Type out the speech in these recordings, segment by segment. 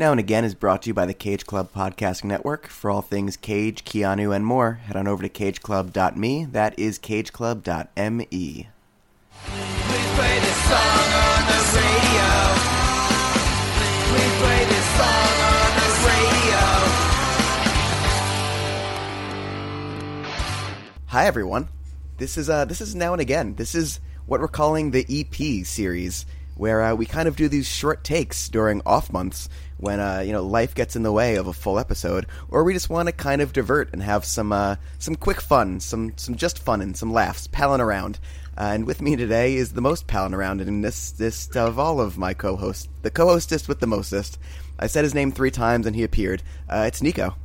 Now and Again is brought to you by the Cage Club Podcasting Network. For all things Cage, Keanu, and more, head on over to cageclub.me. That is cageclub.me. Please play this song on the radio. Please play this song on the radio. Hi everyone. This is uh this is now and again. This is what we're calling the EP series, where uh, we kind of do these short takes during off months when uh, you know life gets in the way of a full episode, or we just want to kind of divert and have some uh, some quick fun, some some just fun and some laughs, palling around. Uh, and with me today is the most palling around and this of all of my co-hosts, the co-hostest with the mostest. I said his name three times and he appeared. Uh, it's Nico.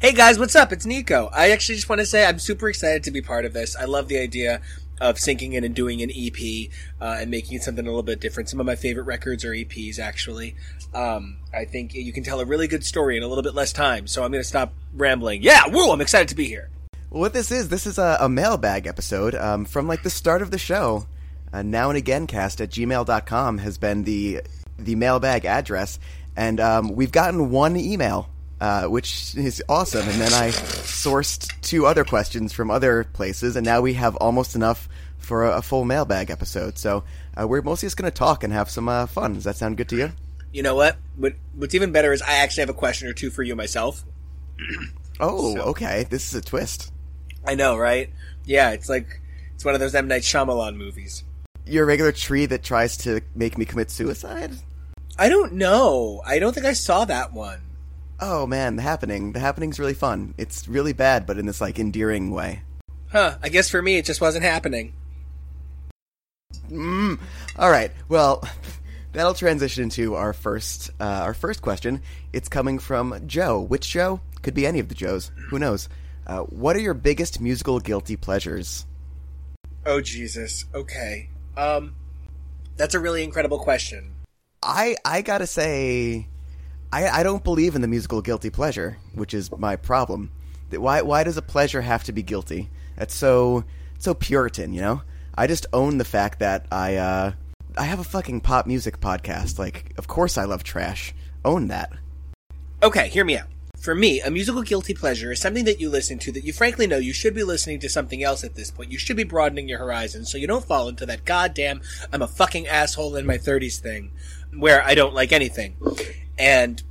Hey guys, what's up? It's Nico. I actually just want to say I'm super excited to be part of this. I love the idea of sinking in and doing an EP uh, and making something a little bit different. Some of my favorite records are EPs, actually. Um, I think you can tell a really good story in a little bit less time, so I'm going to stop rambling. Yeah, woo! I'm excited to be here. What this is, this is a, a mailbag episode um, from like the start of the show. Uh, now and again cast at gmail.com has been the the mailbag address, and um, we've gotten one email, uh, which is awesome. And then I sourced two other questions from other places, and now we have almost enough for a, a full mailbag episode. So uh, we're mostly just going to talk and have some uh, fun. Does that sound good to you? You know what? what? What's even better is I actually have a question or two for you myself. Oh, So- okay. This is a twist. I know, right? Yeah, it's like it's one of those M Night Shyamalan movies. You're a regular tree that tries to make me commit suicide? I don't know. I don't think I saw that one. Oh man, the happening. The happening's really fun. It's really bad, but in this like endearing way. Huh? I guess for me, it just wasn't happening. Mm. All right. Well, that'll transition into our first uh, our first question. It's coming from Joe. Which Joe? Could be any of the Joes. Who knows? Uh, what are your biggest musical guilty pleasures? Oh Jesus. Okay. Um, that's a really incredible question. I I gotta say, I I don't believe in the musical guilty pleasure, which is my problem. Why why does a pleasure have to be guilty? That's so so Puritan, you know. I just own the fact that I uh I have a fucking pop music podcast. Like, of course I love trash. Own that. Okay, hear me out. For me, a musical guilty pleasure is something that you listen to that you frankly know you should be listening to something else at this point. You should be broadening your horizons so you don't fall into that goddamn I'm a fucking asshole in my 30s thing where I don't like anything. And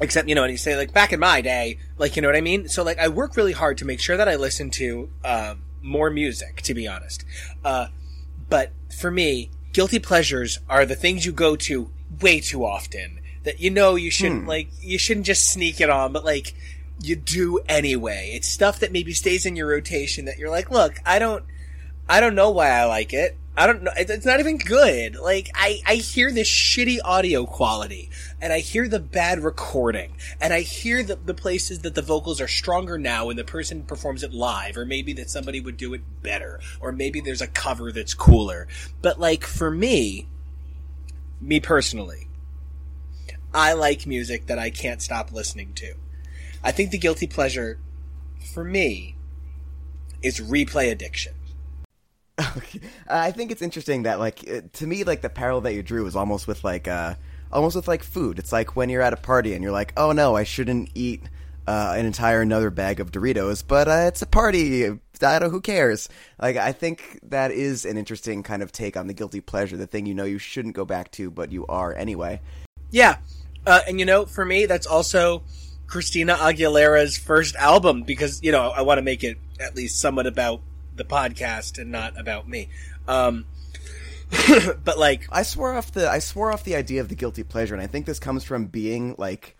except you know and you say like back in my day like you know what i mean? So like i work really hard to make sure that i listen to um, more music to be honest. Uh, but for me guilty pleasures are the things you go to way too often that you know you shouldn't like you shouldn't just sneak it on but like you do anyway. It's stuff that maybe stays in your rotation that you're like look i don't I don't know why I like it. I don't know. It's not even good. Like, I, I hear this shitty audio quality and I hear the bad recording and I hear the, the places that the vocals are stronger now when the person performs it live or maybe that somebody would do it better or maybe there's a cover that's cooler. But like, for me, me personally, I like music that I can't stop listening to. I think the guilty pleasure for me is replay addiction. Okay. I think it's interesting that like uh, to me like the parallel that you drew is almost with like uh almost with like food. It's like when you're at a party and you're like, "Oh no, I shouldn't eat uh, an entire another bag of Doritos," but uh, it's a party. I don't who cares. Like I think that is an interesting kind of take on the guilty pleasure, the thing you know you shouldn't go back to but you are anyway. Yeah. Uh, and you know, for me, that's also Christina Aguilera's first album because, you know, I want to make it at least somewhat about the podcast and not about me. Um, but like, I swore off the I swore off the idea of the guilty pleasure, and I think this comes from being like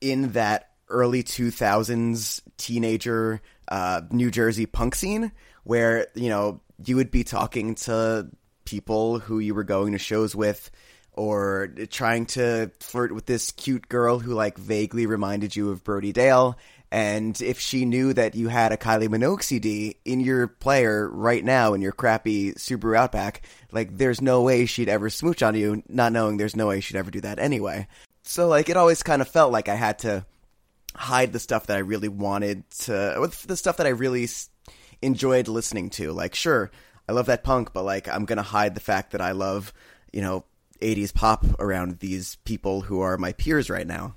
in that early two thousands teenager uh, New Jersey punk scene, where you know you would be talking to people who you were going to shows with, or trying to flirt with this cute girl who like vaguely reminded you of Brody Dalle. And if she knew that you had a Kylie Minogue CD in your player right now in your crappy Subaru Outback, like there's no way she'd ever smooch on you, not knowing there's no way she'd ever do that anyway. So like it always kind of felt like I had to hide the stuff that I really wanted to, with the stuff that I really enjoyed listening to. Like, sure, I love that punk, but like I'm gonna hide the fact that I love, you know, '80s pop around these people who are my peers right now.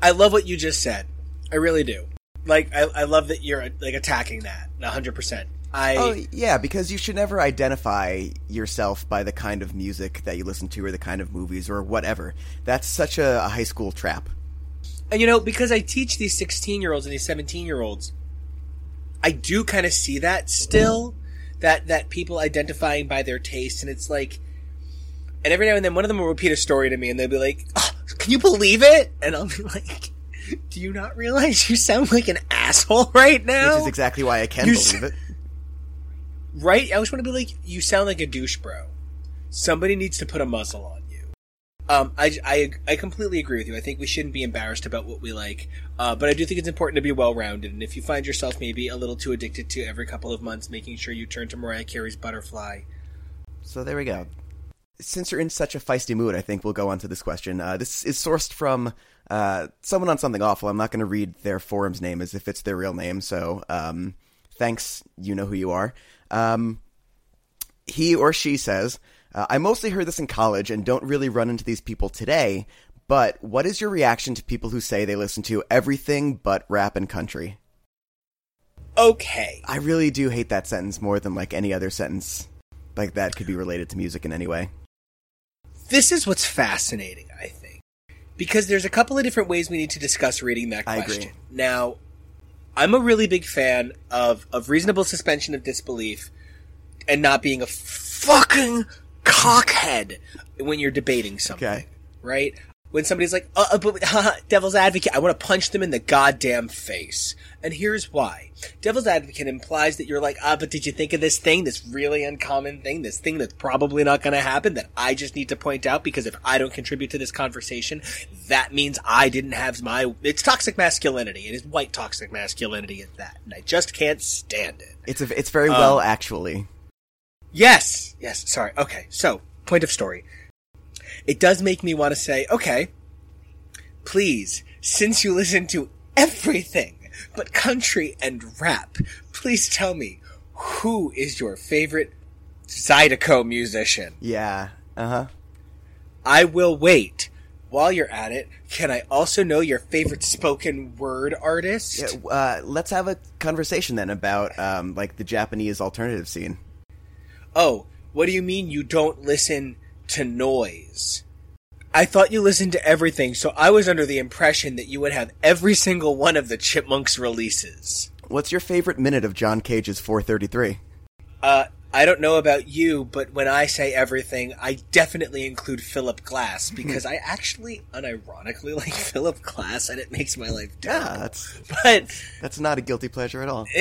I love what you just said. I really do. Like, I, I love that you're like attacking that 100%. I, Oh yeah, because you should never identify yourself by the kind of music that you listen to or the kind of movies or whatever. That's such a, a high school trap. and you know, because I teach these 16 year olds and these 17 year olds, I do kind of see that still, that, that people identifying by their taste, and it's like, and every now and then one of them will repeat a story to me and they'll be like, oh, can you believe it? And I'll be like, do you not realize you sound like an asshole right now? Which is exactly why I can You believe s- it. Right? I always want to be like, you sound like a douche, bro. Somebody needs to put a muzzle on you. Um, I, I, I completely agree with you. I think we shouldn't be embarrassed about what we like. Uh, but I do think it's important to be well rounded. And if you find yourself maybe a little too addicted to every couple of months making sure you turn to Mariah Carey's Butterfly. So there we go. Since you're in such a feisty mood, I think we'll go on to this question. Uh, this is sourced from uh, someone on something awful. I'm not going to read their forum's name as if it's their real name. So um, thanks, you know who you are. Um, he or she says, uh, I mostly heard this in college and don't really run into these people today, but what is your reaction to people who say they listen to everything but rap and country? Okay. I really do hate that sentence more than like any other sentence like that could be related to music in any way. This is what's fascinating, I think. Because there's a couple of different ways we need to discuss reading that question. Now, I'm a really big fan of, of reasonable suspension of disbelief and not being a fucking cockhead when you're debating something. Okay. Right? When somebody's like, uh, uh, but, haha, devil's advocate, I want to punch them in the goddamn face. And here's why. Devil's advocate implies that you're like, ah, but did you think of this thing, this really uncommon thing, this thing that's probably not going to happen that I just need to point out because if I don't contribute to this conversation, that means I didn't have my, it's toxic masculinity. It is white toxic masculinity at that. And I just can't stand it. It's a, it's very well actually. Yes. Yes. Sorry. Okay. So, point of story. It does make me want to say, okay, please, since you listen to everything but country and rap, please tell me who is your favorite Zydeco musician? Yeah. Uh huh. I will wait. While you're at it, can I also know your favorite spoken word artist? Yeah, uh, let's have a conversation then about um, like the Japanese alternative scene. Oh, what do you mean you don't listen to noise? I thought you listened to everything, so I was under the impression that you would have every single one of the Chipmunks releases. What's your favorite minute of John Cage's 433? Uh, I don't know about you, but when I say everything, I definitely include Philip Glass because I actually unironically like Philip Glass and it makes my life Yeah, that's But that's not a guilty pleasure at all.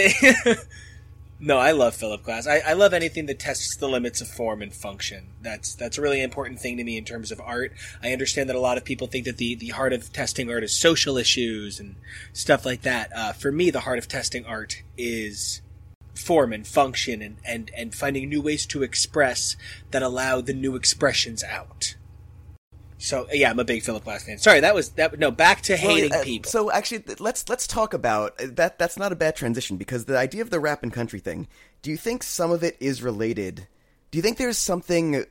no, I love Philip Glass. I, I love anything that tests the limits of form and function. That's that's a really important thing to me in terms of art. I understand that a lot of people think that the, the heart of testing art is social issues and stuff like that. Uh, for me, the heart of testing art is form and function and, and, and finding new ways to express that allow the new expressions out. So yeah, I'm a big Philip Glass fan. Sorry, that was that. No, back to hating uh, people. So actually, let's let's talk about uh, that. That's not a bad transition because the idea of the rap and country thing. Do you think some of it is related? Do you think there's something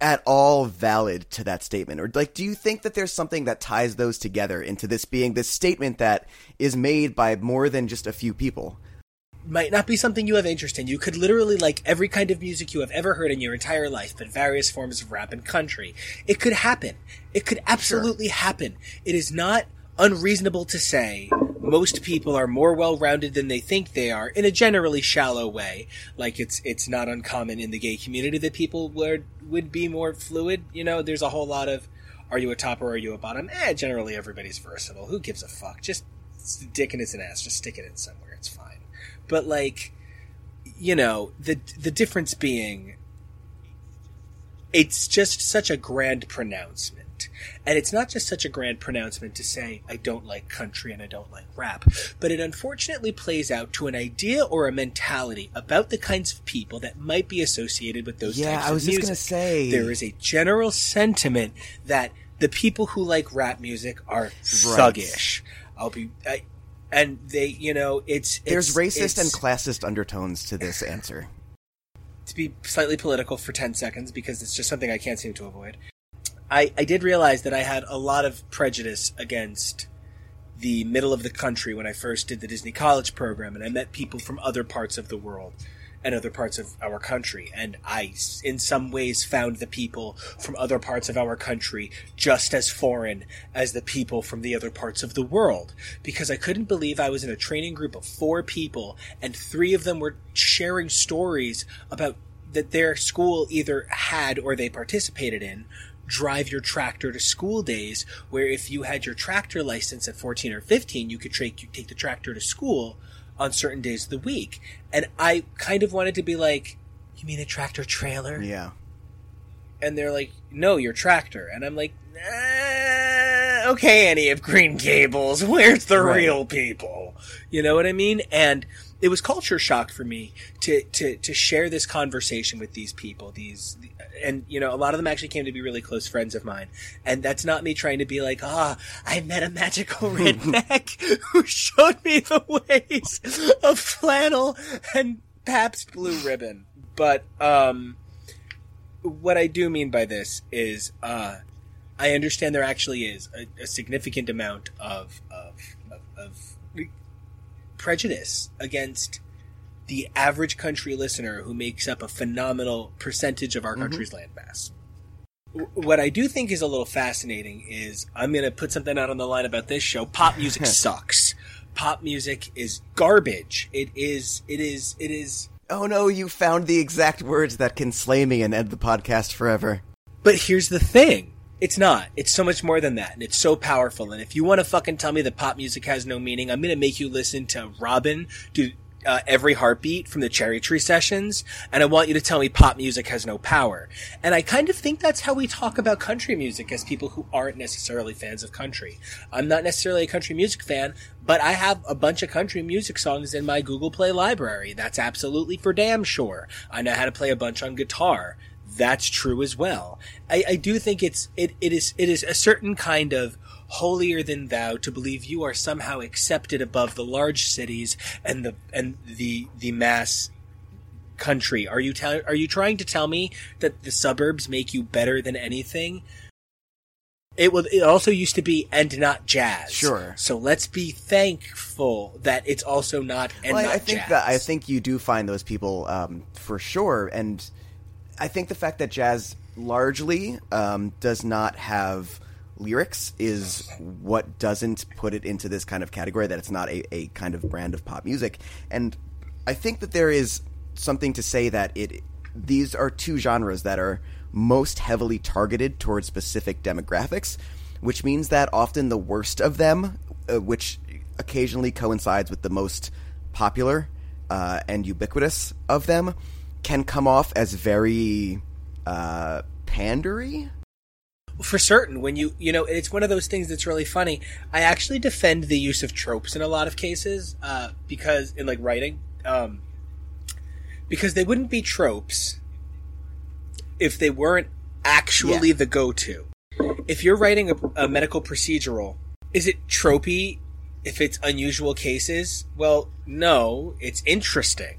at all valid to that statement, or like, do you think that there's something that ties those together into this being this statement that is made by more than just a few people? Might not be something you have interest in. You could literally like every kind of music you have ever heard in your entire life, but various forms of rap and country. It could happen. It could absolutely happen. It is not unreasonable to say most people are more well-rounded than they think they are in a generally shallow way. Like it's it's not uncommon in the gay community that people would would be more fluid. You know, there's a whole lot of are you a top or are you a bottom? Eh, generally everybody's versatile. Who gives a fuck? Just dick and it's an ass. Just stick it in somewhere. It's fine but like you know the the difference being it's just such a grand pronouncement. And it's not just such a grand pronouncement to say i don't like country and i don't like rap but it unfortunately plays out to an idea or a mentality about the kinds of people that might be associated with those Yeah, types I was of just music. gonna say. there is a general sentiment that the people who like rap music are thuggish i'll be I, and they you know it's, There's it's racist and classist undertones to this answer. to be slightly political for 10 seconds because it's just something I can't seem to avoid. I, I did realize that I had a lot of prejudice against the middle of the country when I first did the Disney College program, and I met people from other parts of the world and other parts of our country. And I, in some ways, found the people from other parts of our country just as foreign as the people from the other parts of the world. Because I couldn't believe I was in a training group of four people, and three of them were sharing stories about that their school either had or they participated in drive your tractor to school days where if you had your tractor license at 14 or 15 you could take, take the tractor to school on certain days of the week. And i kind of wanted to be like you mean a tractor trailer? Yeah. and they're like no your tractor. And i'm like nah, okay annie of green gables where's the Right. real people? You know what i mean? And it was culture shock for me to to to share this conversation with these people these and you know a lot of them actually came to be really close friends of mine. And that's not me trying to be like ah i met a magical redneck who showed me the ways of flannel and pabst blue ribbon. But um what i do mean by this is uh i understand there actually is a, a significant amount of of, of, of prejudice against the average country listener who makes up a phenomenal percentage of our mm-hmm. country's landmass. W- What I do think is a little fascinating is I'm going to put something out on the line about this show. Pop music sucks. Pop music is garbage. It is, it is, it is. Oh no, you found the exact words that can slay me and end the podcast forever. But here's the thing. It's not. It's so much more than that, and it's so powerful. And if you want to fucking tell me that pop music has no meaning, I'm gonna make you listen to Robyn do uh, every heartbeat from the Cherry Tree sessions, and I want you to tell me pop music has no power. And I kind of think that's how we talk about country music as people who aren't necessarily fans of country. I'm not necessarily a country music fan, but I have a bunch of country music songs in my Google Play library. That's absolutely for damn sure. I know how to play a bunch on guitar that's true as well. I, I do think it's it, it is it is a certain kind of holier than thou to believe you are somehow accepted above the large cities and the and the the mass country. Are you tell, are you trying to tell me that the suburbs make you better than anything? It was it also used to be and not jazz. Sure. So let's be thankful that it's also not and Well, I- I think jazz. that I think you do find those people um, for sure, and I think the fact that jazz largely um, does not have lyrics is what doesn't put it into this kind of category that it's not a, a kind of brand of pop music, and I think that there is something to say that it these are two genres that are most heavily targeted towards specific demographics, which means that often the worst of them, uh, which occasionally coincides with the most popular uh, and ubiquitous of them, can come off as very uh, pandery. for certain when you you know it's one of those things that's really funny i actually defend the use of tropes in a lot of cases uh, because in like writing um, because they wouldn't be tropes if they weren't actually Yeah. the go-to if you're writing a, a medical procedural is it tropey if it's unusual cases well no it's interesting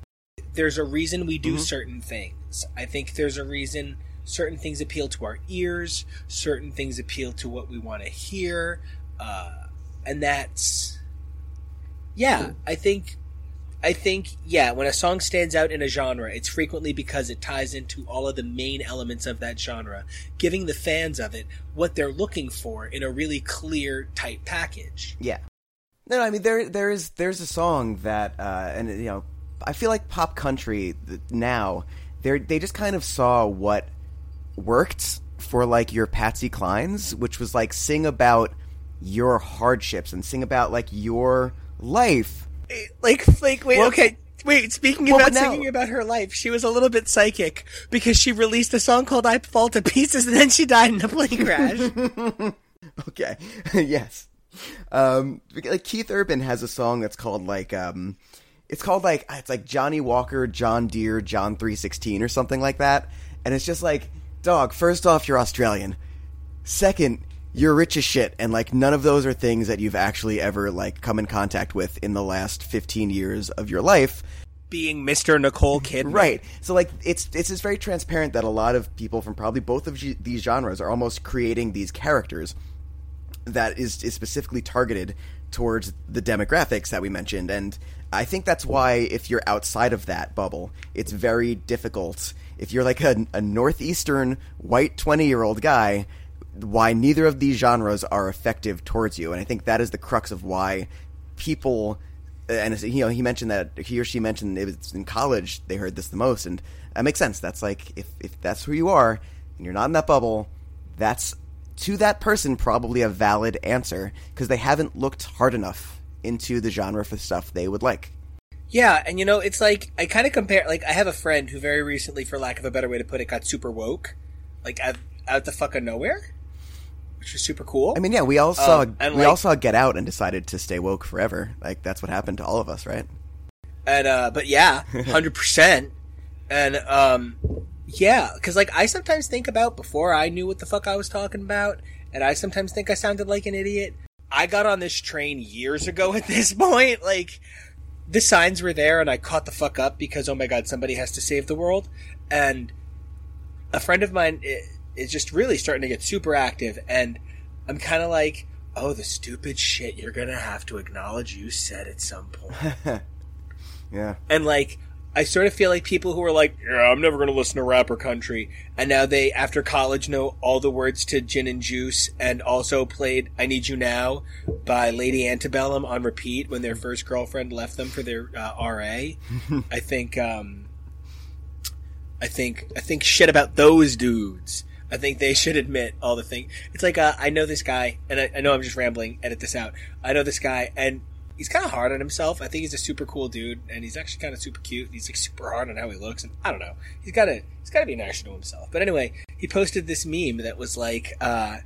there's a reason we do certain things. I think there's a reason certain things appeal to our ears, certain things appeal to what we want to hear, uh, and that's yeah. I think I think yeah. When a song stands out in a genre, it's frequently because it ties into all of the main elements of that genre, giving the fans of it what they're looking for in a really clear, tight package. Yeah. No, no, I mean there there is there's a song that uh, and you know I feel like pop country now they they just kind of saw what worked for like your Patsy Clines, which was like sing about your hardships and sing about like your life. like like wait Well- okay wait speaking Well, about now- singing about her life she was a little bit psychic because she released a song called i fall to pieces and then she died in a plane crash Okay, yes. Um, like Keith Urban has a song that's called like um, it's called like it's like Johnny Walker, John Deere, John three sixteen or something like that, and it's just like, dog. First off, you're Australian. Second, you're rich as shit, and like none of those are things that you've actually ever like come in contact with in the last fifteen years of your life. being Mr. Nicole Kidman. Right. So like it's it's just very transparent that a lot of people from probably both of g- these genres are almost creating these characters that is is specifically targeted towards the demographics that we mentioned and I think that's why if you're outside of that bubble, it's very difficult. If you're like a, a northeastern white 20-year-old guy, why neither of these genres are effective towards you. And I think that is the crux of why people and you know he mentioned that he or she mentioned it was in college they heard this the most and that makes sense that's like if if that's who you are and you're not in that bubble that's to that person probably a valid answer because they haven't looked hard enough into the genre for stuff they would like Yeah, and you know, it's like I kind of compare. Like, I have a friend who very recently, for lack of a better way to put it, got super woke, like out, out the fuck of nowhere, which was super cool. i mean yeah we all saw Um, we like- all saw get out and decided to stay woke forever like that's what happened to all of us right and uh, but yeah, hundred percent, and um, yeah, because like I sometimes think about before I knew what the fuck I was talking about, and I sometimes think I sounded like an idiot. I got on this train years ago. At this point, like the signs were there, and I caught the fuck up because oh my god, somebody has to save the world, and a friend of mine is just really starting to get super active, and I'm kind of like. Oh, the stupid shit you're gonna have to acknowledge you said at some point. yeah And like, I sort of feel like people who are like, yeah, I'm never going to listen to rapper country. And now they, after college, know all the words to Gin and Juice and also played I Need You Now by Lady Antebellum on repeat when their first girlfriend left them for their uh, RA. I think, um, I think, I think shit about those dudes. I think they should admit all the things. It's like, uh, I know this guy, and I, I know I'm just rambling, edit this out. I know this guy, and he's kind of hard on himself. I think he's a super cool dude, and he's actually kind of super cute. He's like super hard on how he looks, and I don't know. He's got to he's got to be nice to himself. But anyway, he posted this meme that was like, uh,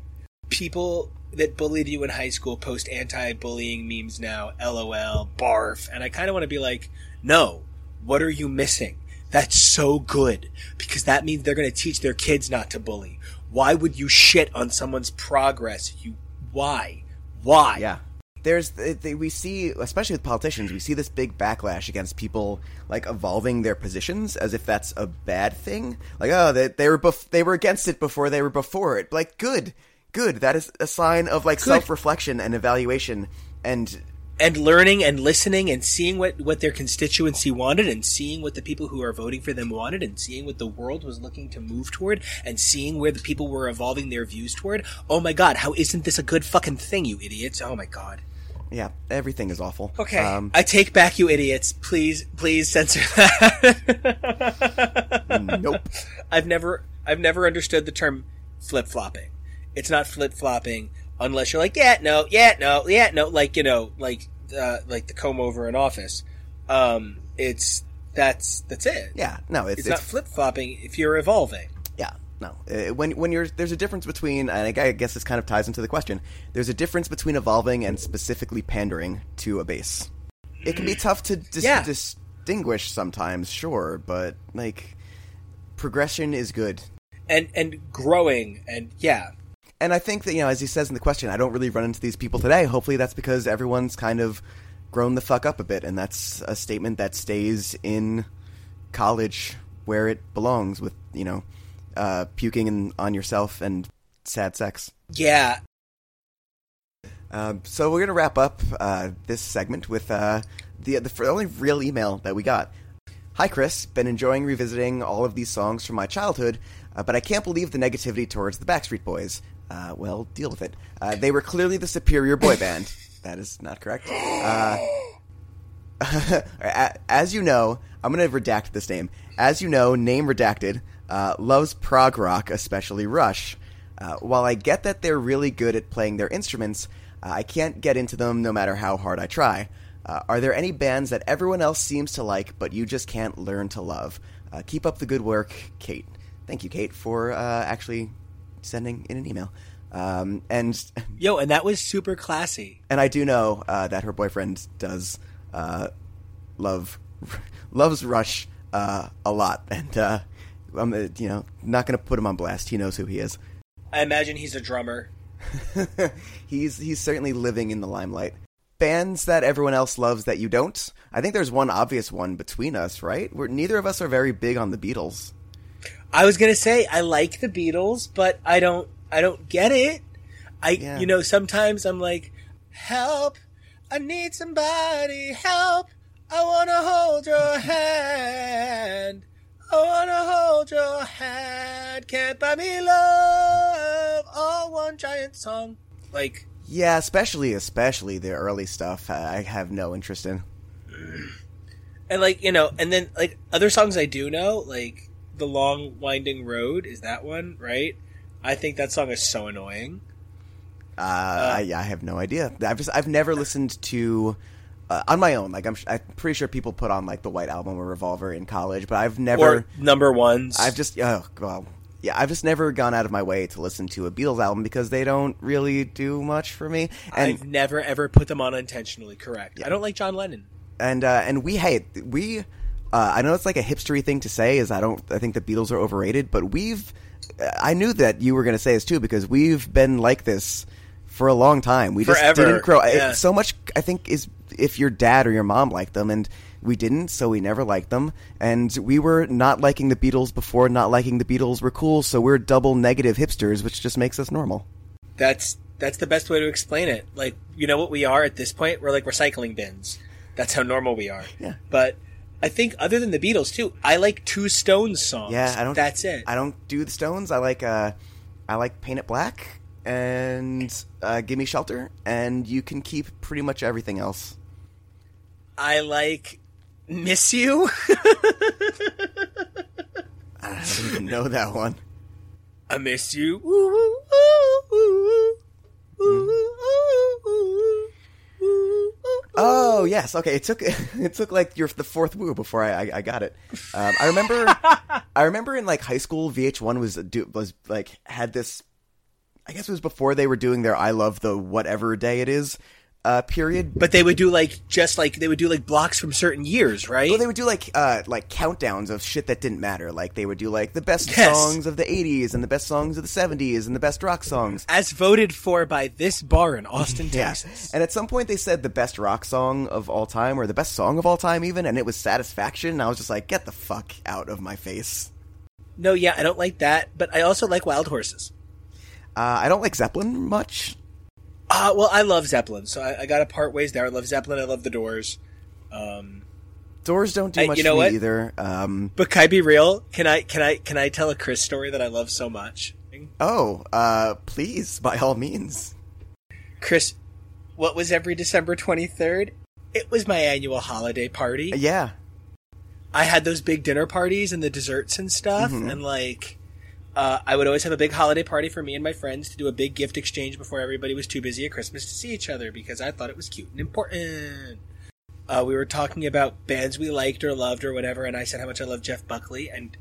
people that bullied you in high school post anti-bullying memes now. LOL, barf, and I kind of want to be like, no, what are you missing? That's so good because that means they're going to teach their kids not to bully. Why would you shit on someone's progress? You why? Why? Yeah. There's eh, th- th- we see, especially with politicians, we see this big backlash against people like evolving their positions as if that's a bad thing. Like, oh, they, they were bef- they were against it before they were before it. Like, good, good. That is a sign of like self reflection and evaluation. And and learning and listening and seeing what, what their constituency wanted and seeing what the people who are voting for them wanted and seeing what the world was looking to move toward and seeing where the people were evolving their views toward. Oh my god, how isn't this a good fucking thing, you idiots? Oh my god. yeah, everything is awful. Okay. Um, I take back you idiots. Please, please censor that. nope. I've never I've never understood the term flip flopping. It's not flip flopping unless you're like, yeah, no, yeah, no, yeah, no, like you know, like uh, like the comb over in Office. Um, it's that's that's it. Yeah, no, it's, It's, it's, not flip flopping if you're evolving. Yeah, no. Uh, when when you're there's a difference between, and I guess this kind of ties into the question. There's a difference between evolving and specifically pandering to a base. It can be tough to dis- Yeah. distinguish sometimes, sure, but like progression is good. And and growing and yeah. And I think that you know, as he says in the question, I don't really run into these people today. Hopefully, that's because everyone's kind of grown the fuck up a bit, and that's a statement that stays in college where it belongs, with you know, uh, puking in, on yourself and sad sex. Yeah. Um, so we're gonna wrap up uh, this segment with uh, the the only real email that we got. Hi, Chris. Been enjoying revisiting all of these songs from my childhood, uh, but I can't believe the negativity towards the Backstreet Boys. Uh, well, deal with it. Uh, they were clearly the superior boy band. That is not correct. Uh, as you know, I'm going to redact this name. As you know, name redacted, uh, loves prog rock, especially Rush. Uh, while I get that they're really good at playing their instruments, uh, I can't get into them no matter how hard I try. Uh, are there any bands that everyone else seems to like, but you just can't learn to love? Uh, keep up the good work, Kate. Thank you, Kate, for uh, actually sending in an email. Um, and Yo, and that was super classy. and I do know uh, that her boyfriend does uh, love loves Rush uh, a lot, and uh, I'm uh, you know not going to put him on blast. He knows who he is. I imagine he's a drummer. he's he's certainly living in the limelight. bands that everyone else loves that you don't? I think there's one obvious one between us, right? We're, neither of us are very big on the Beatles. I was gonna say I like the Beatles, but I don't I don't get it. I Yeah. you know sometimes I'm like, help! I need somebody help! I wanna hold your hand. I wanna hold your hand. Can't buy me love. All one giant song. Like Yeah, especially especially the early stuff. I I have no interest in. and like you know, and then like other songs I do know, like the long winding road is that one right? I think that song is so annoying. Uh, I, I have no idea. I've just I've never listened to uh, on my own. Like I'm I'm pretty sure people put on like the White Album or Revolver in college, but I've never. or number ones. I've just oh well yeah I've just never gone out of my way to listen to a Beatles album because they don't really do much for me. And I've never ever put them on intentionally. Correct. I don't like John Lennon. and uh, and we hate we. Uh, I know it's like a hipstery thing to say. Is I don't. I think the Beatles are overrated, but we've. I knew that you were going to say this too because we've been like this for a long time. We just didn't grow. yeah. So much, I think, is if your dad or your mom liked them, and we didn't, so we never liked them. And we were not liking the Beatles before not liking the Beatles were cool, so we're double negative hipsters, which just makes us normal. That's that's the best way to explain it. Like you know what we are at this point? We're like recycling bins. That's how normal we are. Yeah. But I think other than the Beatles too, I like two Stones songs. Yeah, I don't. That's it. I don't do the Stones. I like. uh I like Paint It Black and uh, Give Me Shelter, and you can keep pretty much everything else. I like Miss You. I don't even know that one. I miss you. Ooh, ooh, ooh, Oh yes, okay. It took it took like your the fourth woo before I I, I got it. Um, I remember I remember in like high school, VH1 was was like had this. I guess it was before they were doing their "I love the whatever day it is" uh, period. But they would do like just like they would do like blocks from certain years, right? Well, they would do like uh like countdowns of shit that didn't matter. Like they would do like the best Yes. songs of the '80s and the best songs of the '70s and the best rock songs. As voted for by this bar in Austin, Yeah. Texas. And at some point they said the best rock song of all time or the best song of all time even and it was Satisfaction and I was just like get the fuck out of my face. No, yeah, I don't like that, but I also like Wild Horses. Uh, I don't like Zeppelin much. Uh, well, I love Zeppelin, so I, I got to part ways there. I love Zeppelin. I love the Doors. Um, Doors don't do Hey, much you know for me what? either. Um, but can I be real? Can I can I can I tell a Chris story that I love so much? oh, uh, please, by all means. Chris, what was every December twenty third? It was my annual holiday party. Yeah. I had those big dinner parties and the desserts and stuff, and like, uh, I would always have a big holiday party for me and my friends to do a big gift exchange before everybody was too busy at Christmas to see each other because I thought it was cute and important. Uh, we were talking about bands we liked or loved or whatever, and I said how much I love Jeff Buckley, and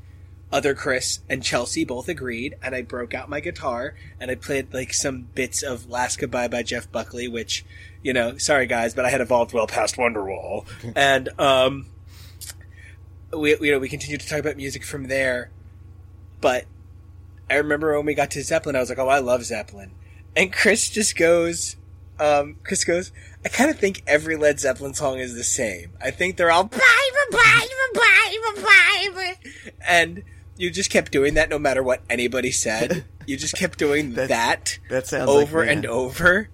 other Chris and Chelsea both agreed, and I broke out my guitar and I played like some bits of Last Goodbye by Jeff Buckley, which, you know, sorry guys, but I had evolved well past Wonderwall, and um, we you know we continued to talk about music from there, but I remember when we got to Zeppelin, I was like, oh, I love Zeppelin, and Chris just goes, um, Chris goes, I kind of think every Led Zeppelin song is the same. I think they're all and you just kept doing that no matter what anybody said. You just kept doing That- that, that sounds over me, and over,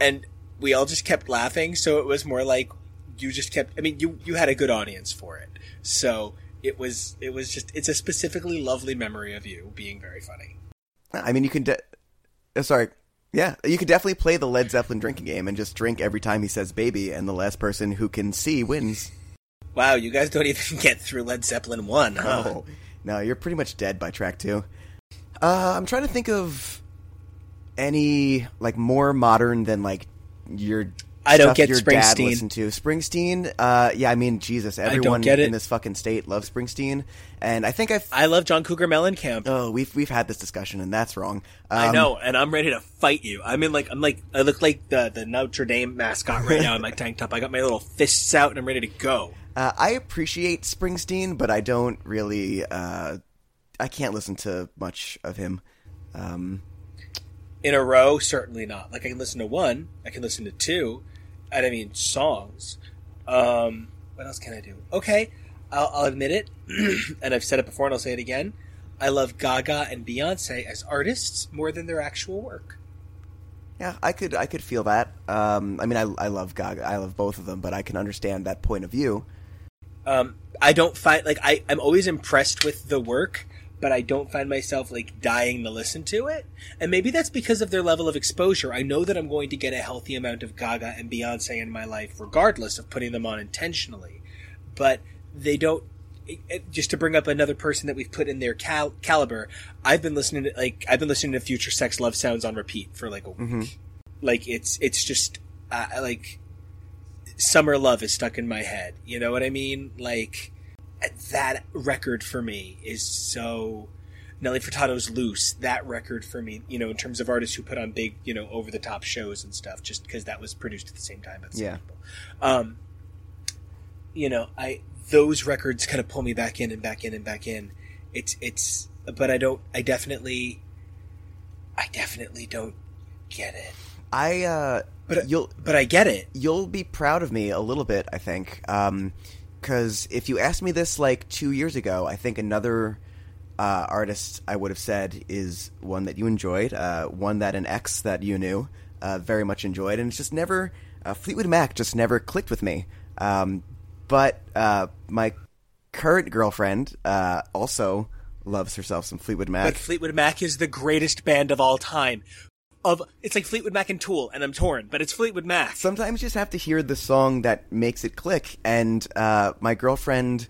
and we all just kept laughing. So it was more like you just kept. I mean, you you had a good audience for it, so it was it was just it's a specifically lovely memory of you being very funny. I mean, you can. De- uh, sorry. Yeah, you could definitely play the Led Zeppelin drinking game and just drink every time he says "baby," and the last person who can see wins. Wow, you guys don't even get through Led Zeppelin one, huh? Oh, no, you're pretty much dead by track two. Uh, I'm trying to think of any like more modern than like your. I don't get your dad Springsteen. listened to Springsteen. Uh, yeah, I mean Jesus, everyone in this fucking state loves Springsteen, and I think I've. I love John Cougar Mellencamp. Oh, we've we've had this discussion, and that's wrong. I Um, know, and I'm ready to fight you. I'm in like I'm like I look like the the Notre Dame mascot right now in my tank top. I got my little fists out and I'm ready to go. Uh, I appreciate Springsteen, but I don't really. Uh, I can't listen to much of him. Um, In a row, certainly not. Like I can listen to one, I can listen to two. And I mean songs. Um, what else can I do? Okay, I'll, I'll admit it, and I've said it before, and I'll say it again. I love Gaga and Beyonce as artists more than their actual work. Yeah, I could I could feel that. Um, I mean, I I love Gaga, I love both of them, but I can understand that point of view. Um, I don't find like I I'm always impressed with the work, but I don't find myself like dying to listen to it. And maybe that's because of their level of exposure. I know that I'm going to get a healthy amount of Gaga and Beyonce in my life, regardless of putting them on intentionally. But they don't. it- it- Just to bring up another person that we've put in their cal- caliber, I've been listening to like I've been listening to Future Sex Love Sounds on repeat for like a week. Mm-hmm. Like it's it's just uh, like summer love is stuck in my head. You know what I mean? Like that record for me is so Nelly Furtado's Loose. That record for me, you know, in terms of artists who put on big, you know, over the top shows and stuff, just because that was produced at the same time. By the same Yeah. people. Um, you know, I those records kind of pull me back in and back in and back in. It's it's, but I don't. I definitely, I definitely don't get it. I uh, But you'll but I get it. you'll be proud of me a little bit, I think. Because if you asked me this like two years ago, I think another uh, artist I would have said is one that you enjoyed, uh, one that an ex that you knew uh, very much enjoyed, and it's just never uh, Fleetwood Mac just never clicked with me. Um, but uh, my current girlfriend uh, also loves herself some Fleetwood Mac. But Fleetwood Mac is the greatest band of all time. Of it's like Fleetwood Mac and Tool, and I'm torn, but it's Fleetwood Mac. sometimes you just have to hear the song that makes it click. And uh, my girlfriend,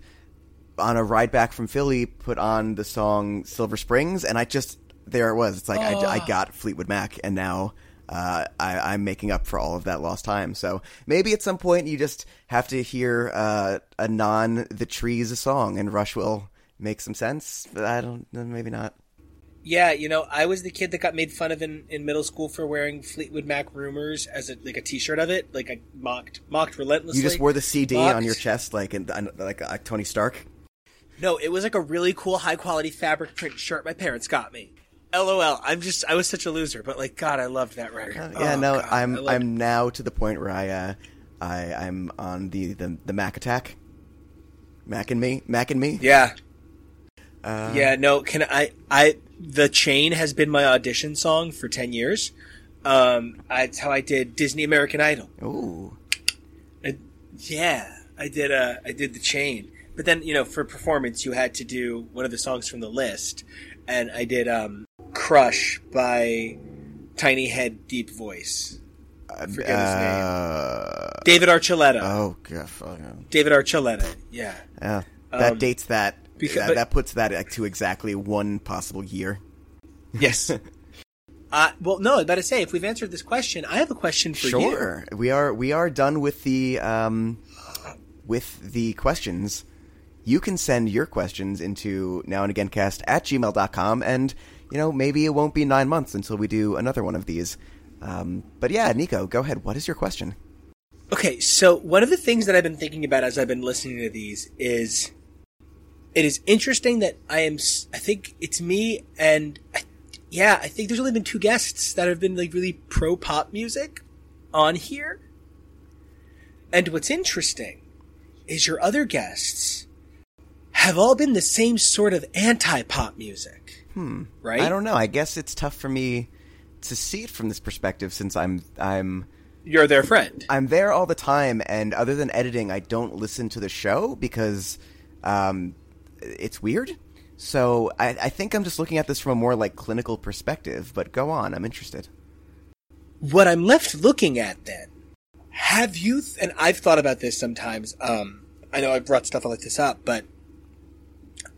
on a ride back from Philly, put on the song Silver Springs, and I just there it was. It's like I, I got Fleetwood Mac, and now uh, I, I'm making up for all of that lost time. So maybe at some point you just have to hear uh, a non the trees song, and Rush will make some sense. But I don't. Maybe not. Yeah, you know, I was the kid that got made fun of in, in middle school for wearing Fleetwood Mac Rumours as a, like a T-shirt of it. Like I mocked mocked relentlessly. You just wore the CD Mocked. on your chest like in, like uh, Tony Stark. No, it was like a really cool high quality fabric print shirt my parents got me. LOL. I'm just I was such a loser, but like God, I loved that record. yeah, Oh, no, God, I'm loved I'm now to the point where I uh, I I'm on the, the the Mac attack. Mac and me, Mac and me. Yeah. Uh, yeah, no, can I I The Chain has been my audition song for 10 years. Um I, it's how I did Disney American Idol. Ooh, I, yeah, I did uh I did The Chain. But then, you know, for performance you had to do one of the songs from the list and I did um Crush by Tiny Head Deep Voice. uh, forget his name. uh, David Archuleta. Oh god. David Archuleta. Yeah. yeah. That Um, dates that. Because- that, but- that puts that to exactly one possible year. Yes. uh, well, no, I about to say, if we've answered this question, I have a question for you. Sure, we are we are done with the um with the questions. You can send your questions into now and again cast at gmail.com and you know maybe it won't be nine months until we do another one of these. Um, but yeah, Nico, go ahead. What is your question? Okay, so one of the things that I've been thinking about as I've been listening to these is it is interesting that I am, I think it's me and I, yeah, I think there's only been two guests that have been like really pro pop music on here. And what's interesting is your other guests have all been the same sort of anti pop music. Hmm. Right? I don't know. I guess it's tough for me to see it from this perspective since I'm I'm You're their friend. I'm there all the time, and other than editing, I don't listen to the show because um, it's weird. So I, I think I'm just looking at this from a more like clinical perspective. But go on, I'm interested. what I'm left looking at then, have you, th- and I've thought about this sometimes, um, I know I've brought stuff like this up, but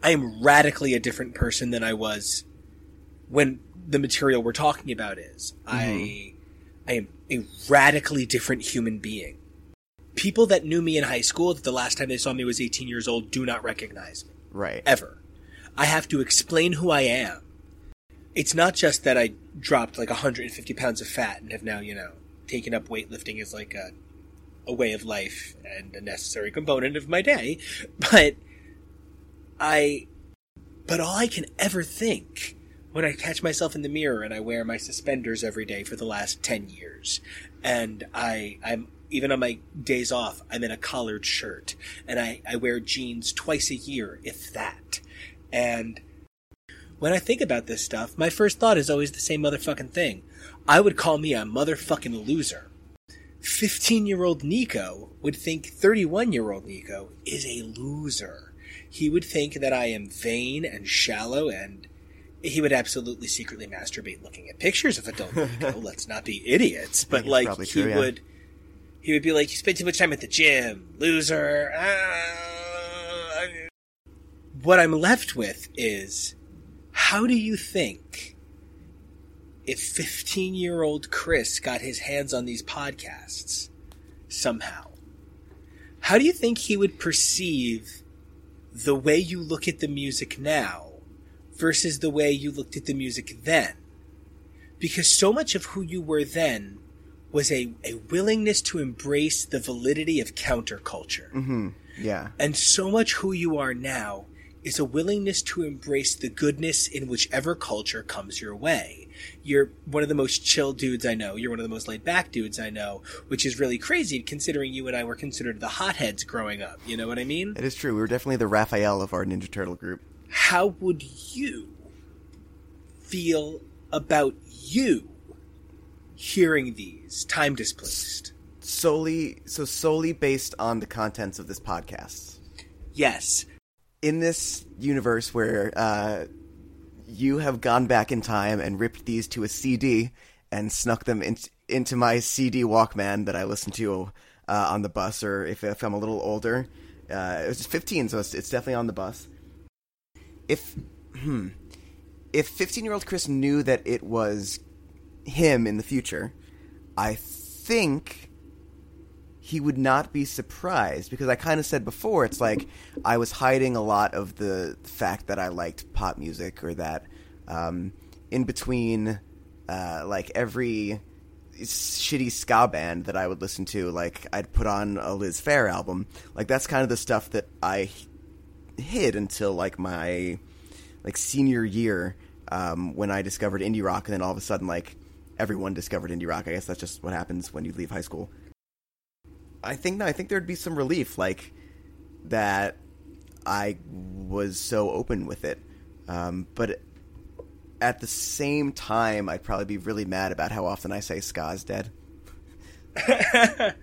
I am radically a different person than I was when the material we're talking about is. I, I am a radically different human being. People that knew me in high school, that the last time they saw me was 18 years old, do not recognize me Right. ever. I have to explain who I am. It's not just that I dropped like 150 pounds of fat and have now, you know, taken up weightlifting as like a, a way of life and a necessary component of my day, but I, but all I can ever think when I catch myself in the mirror and I wear my suspenders every day for the last 10 years and I, I'm even on my days off, I'm in a collared shirt and I, I wear jeans twice a year, if that. And when I think about this stuff, my first thought is always the same motherfucking thing. I would call me a motherfucking loser. 15 year old Nico would think 31 year old Nico is a loser. He would think that I am vain and shallow and he would absolutely secretly masturbate looking at pictures of adult Nico. Let's not be idiots. But like he true, yeah. would he would be like, You spend too much time at the gym, loser. Ah. What I'm left with is how do you think if 15 year old Chris got his hands on these podcasts somehow, how do you think he would perceive the way you look at the music now versus the way you looked at the music then? Because so much of who you were then was a, a willingness to embrace the validity of counterculture. hmm Yeah. And so much who you are now is a willingness to embrace the goodness in whichever culture comes your way. You're one of the most chill dudes I know. You're one of the most laid back dudes I know, which is really crazy considering you and I were considered the hotheads growing up. You know what I mean? It is true. We were definitely the Raphael of our Ninja Turtle group. How would you feel about you hearing these time displaced? Solely, so solely based on the contents of this podcast. Yes. In this universe where uh, you have gone back in time and ripped these to a CD and snuck them in- into my CD Walkman that I listen to uh, on the bus, or if, if I'm a little older, uh, it was 15, so it's, it's definitely on the bus. If hmm, if 15 year old Chris knew that it was him in the future, I think he would not be surprised because I kind of said before it's like I was hiding a lot of the fact that I liked pop music or that um, in between uh, like every shitty ska band that I would listen to like I'd put on a Liz Phair album like that's kind of the stuff that I hid until like my like senior year um, when I discovered indie rock and then all of a sudden like everyone discovered indie rock I guess that's just what happens when you leave high school I think no, I think there'd be some relief, like that I was so open with it. Um, but at the same time, I'd probably be really mad about how often I say ska's dead.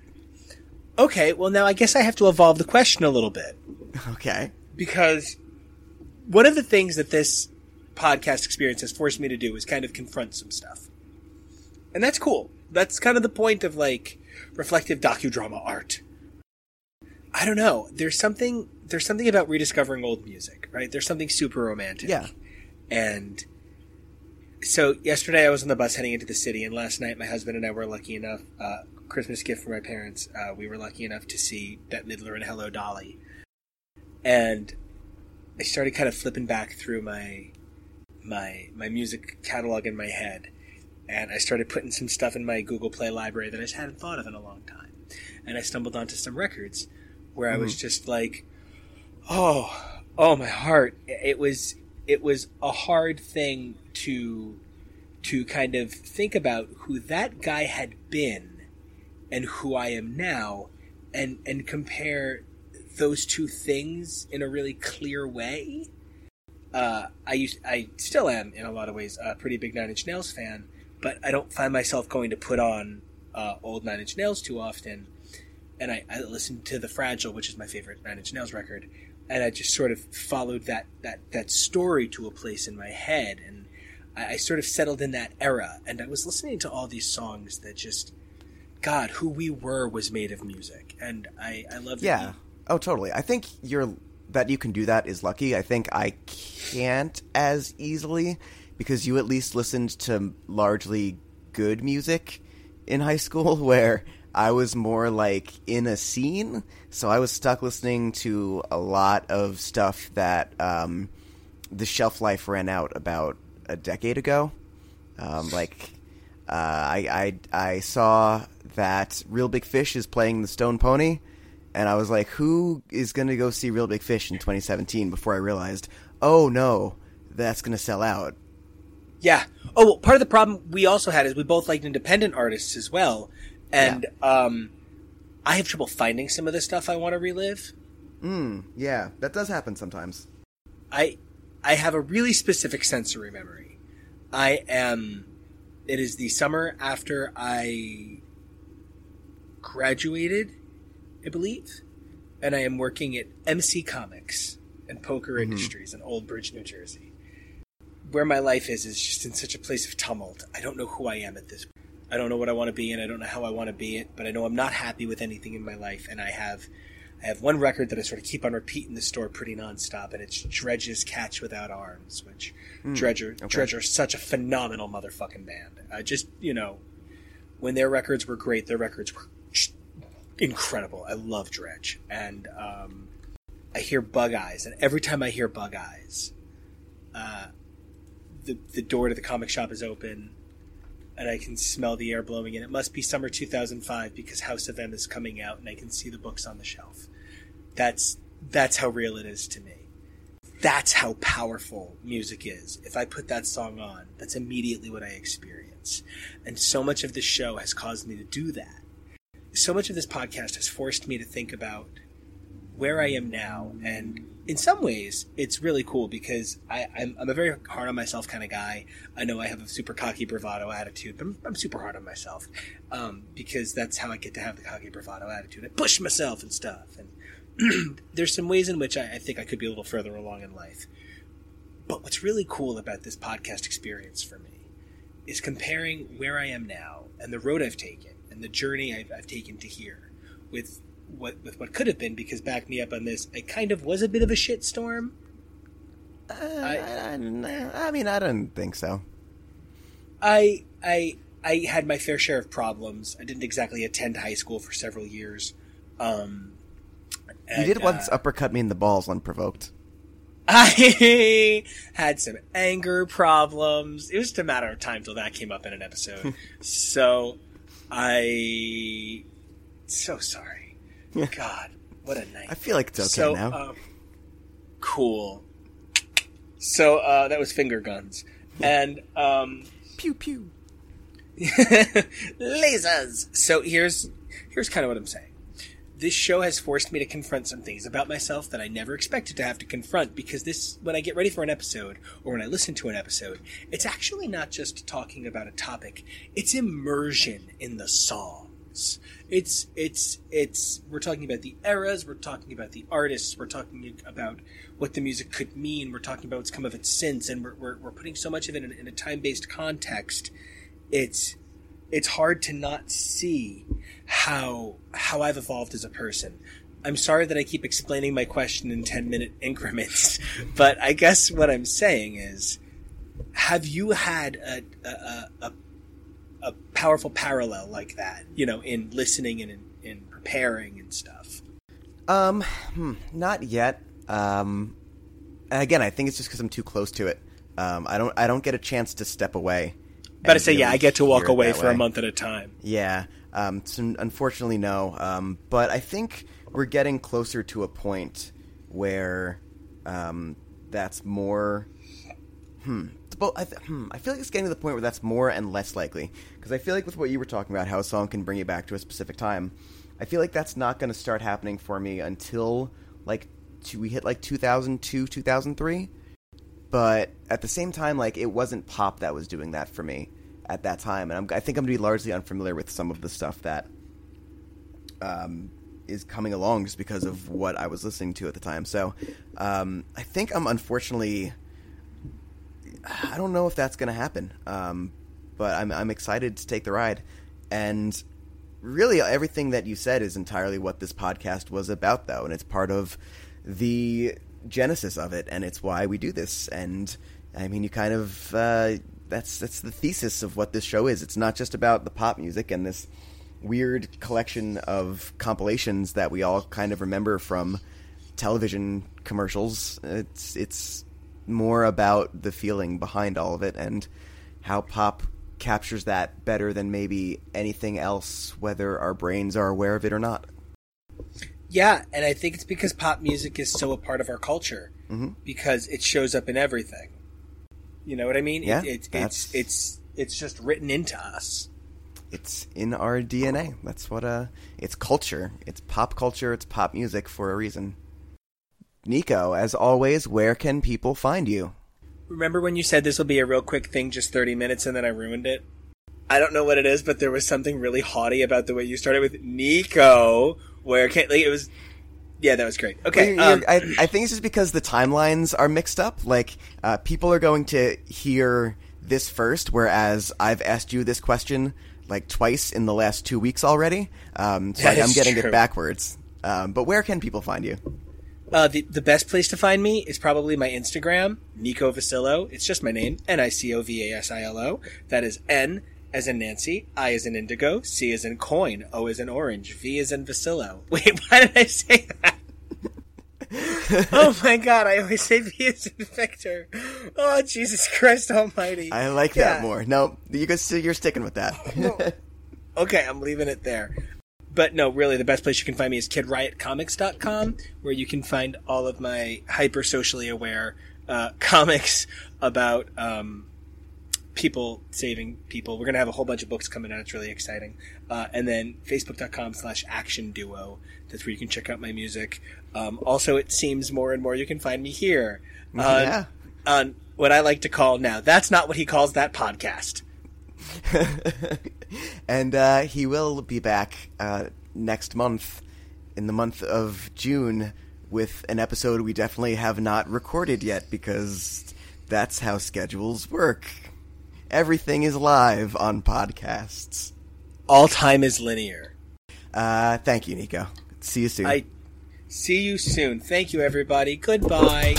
Okay, well now I guess I have to evolve the question a little bit. Okay. because one of the things that this podcast experience has forced me to do is kind of confront some stuff. And that's cool. That's kind of the point of like reflective docudrama art. I don't know. There's something there's something about rediscovering old music, right? There's something super romantic. Yeah. And so yesterday I was on the bus heading into the city, and last night my husband and I were lucky enough, uh, Christmas gift for my parents, uh, we were lucky enough to see Bette Midler and Hello Dolly. And I started kind of flipping back through my my my music catalog in my head, and I started putting some stuff in my Google Play library that I just hadn't thought of in a long time. And I stumbled onto some records where I was just like, oh, oh my heart. It was it was a hard thing to to kind of think about who that guy had been and who I am now and and compare those two things in a really clear way. Uh, I used, I still am in a lot of ways a pretty big Nine Inch Nails fan, but I don't find myself going to put on uh, old Nine Inch Nails too often. And I, I listened to The Fragile, which is my favorite Nine Inch Nails record, and I just sort of followed that that that story to a place in my head, and I, I sort of settled in that era. And I was listening to all these songs that just, God, who we were was made of music, and I I love that Yeah. you- Oh, totally. I think you're that you can do that is lucky. I think I can't as easily because you at least listened to largely good music in high school where I was more like in a scene, so I was stuck listening to a lot of stuff that um, the shelf life ran out about a decade ago. Um, like uh, I, I I saw that Reel Big Fish is playing the Stone Pony, and I was like, who is going to go see Reel Big Fish in 2017? Before I realized, oh no, that's going to sell out. Yeah. Oh, well, part of the problem we also had is we both liked independent artists as well, and um, I have trouble finding some of the stuff I want to relive. Mm, yeah, that does happen sometimes. I I have a really specific sensory memory. I am it is the summer after I graduated, I believe, and I am working at MC Comics and Poker Industries in Old Bridge, New Jersey. Where my life is is just in such a place of tumult. I don't know who I am at this point. I don't know what I want to be and I don't know how I want to be it, but I know I'm not happy with anything in my life and I have I have one record that I sort of keep on repeating the store pretty nonstop, and it's Dredg's "Catch Without Arms," which Dredger okay. Dredger is such a phenomenal motherfucking band. I just you know, when their records were great, their records were incredible. I love Dredge, and um, I hear Bug Eyes, and every time I hear Bug Eyes, uh, the the door to the comic shop is open. And I can smell the air blowing in. It must be summer 2005 because House of M is coming out, and I can see the books on the shelf. That's that's how real it is to me. That's how powerful music is. If I put that song on, that's immediately what I experience. And so much of this show has caused me to do that. So much of this podcast has forced me to think about where I am now. And in some ways, it's really cool because I, I'm, I'm a very hard on myself kind of guy. I know I have a super cocky bravado attitude, but I'm, I'm super hard on myself um, because that's how I get to have the cocky bravado attitude. I push myself and stuff. And there's some ways in which I, I think I could be a little further along in life. But what's really cool about this podcast experience for me is comparing where I am now and the road I've taken and the journey I've, I've taken to here with what with what could have been. Because back me up on this, I kind of was a bit of a shitstorm. Uh, I, I, I mean, I don't think so. I I I had my fair share of problems. I didn't exactly attend high school for several years. Um, You and, did once uh, uppercut me in the balls unprovoked. I had some anger problems. It was just a matter of time till that came up in an episode. so I so sorry. God, what a night. I feel like it's okay so, now. Um, cool. So uh, that was finger guns. And um, pew pew. lasers. So here's here's kind of what I'm saying. This show has forced me to confront some things about myself that I never expected to have to confront because this when I get ready for an episode or when I listen to an episode, it's actually not just talking about a topic, it's immersion in the songs. It's it's it's we're talking about the eras, we're talking about the artists, we're talking about what the music could mean, we're talking about what's come of it since, and we're we're, we're putting so much of it in, in a time based context. It's it's hard to not see how how I've evolved as a person. I'm sorry that I keep explaining my question in 10 minute increments, but I guess what I'm saying is have you had a a, a, a powerful parallel like that, you know, in listening and in, in preparing and stuff? Um, hmm, not yet. Um, and again, I think it's just because I'm too close to it. Um, I don't I don't get a chance to step away. But I say, yeah, I get to walk away for a month at a time. Yeah. Um, so unfortunately, no. Um, but I think we're getting closer to a point where um, that's more. Hmm. But I, th- hmm. I feel like it's getting to the point where that's more and less likely. Because I feel like with what you were talking about, how a song can bring you back to a specific time, I feel like that's not going to start happening for me until like we hit like 2002, 2003. But at the same time, like it wasn't pop that was doing that for me at that time, and I'm, I think I'm going to be largely unfamiliar with some of the stuff that um, is coming along just because of what I was listening to at the time. So um, I think I'm unfortunately, I don't know if that's going to happen, um, but I'm I'm excited to take the ride, and really everything that you said is entirely what this podcast was about, though, and it's part of the genesis of it, and it's why we do this. And I mean, you kind of uh, that's that's the thesis of what this show is. It's not just about the pop music and this weird collection of compilations that we all kind of remember from television commercials. It's it's more about the feeling behind all of it and how pop captures that better than maybe anything else, whether our brains are aware of it or not. Yeah, and I think it's because pop music is so a part of our culture Mhm. because it shows up in everything. You know what I mean? Yeah, it, it, it's it's it's just written into us. it's in our DNA. That's what uh it's culture. It's pop culture, it's pop music for a reason. Nico, as always, where can people find you? Remember when you said this will be a real quick thing, just 30 minutes, and then I ruined it? I don't know what it is, but there was something really haughty about the way you started with Nico, where can like, it was. Yeah, that was great. Okay, You're- um, I, I think it's just because the timelines are mixed up. Like, uh, people are going to hear this first, whereas I've asked you this question like twice in the last two weeks already. Um, so I, I'm getting true. it backwards. Um, but where can people find you? Uh, the the best place to find me is probably my Instagram, Nico Vasilo. It's just my name, N I C O V A S I L O. That is N as in Nancy, I as in Indigo, C as in Coin, O as in Orange, V as in Vasilo. Wait, why did I say that? oh my god, I always say V as in Victor. Oh Jesus Christ Almighty! I like Yeah. that more. No, you guys, you're sticking with that. Okay, I'm leaving it there. But no, really, the best place you can find me is kidriotcomics.com, where you can find all of my hyper socially aware uh, comics about um, people saving people. We're going to have a whole bunch of books coming out. It's really exciting. Uh, and then facebook.com slash action duo. That's where you can check out my music. Um, also, it seems more and more you can find me here on, Yeah. on what I like to call now. That's not what he calls that podcast. and uh, he will be back uh, next month, in the month of June, with an episode we definitely have not recorded yet because that's how schedules work. Everything is live on podcasts. All time is linear. Uh, thank you, Nico. See you soon. I see you soon. Thank you, everybody. Goodbye.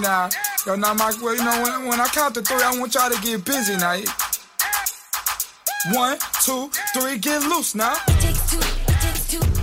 Now, yo, now, my Well, you know, when, when I count to three, I want y'all to get busy now. One, two, three, get loose now. It takes two. It takes two.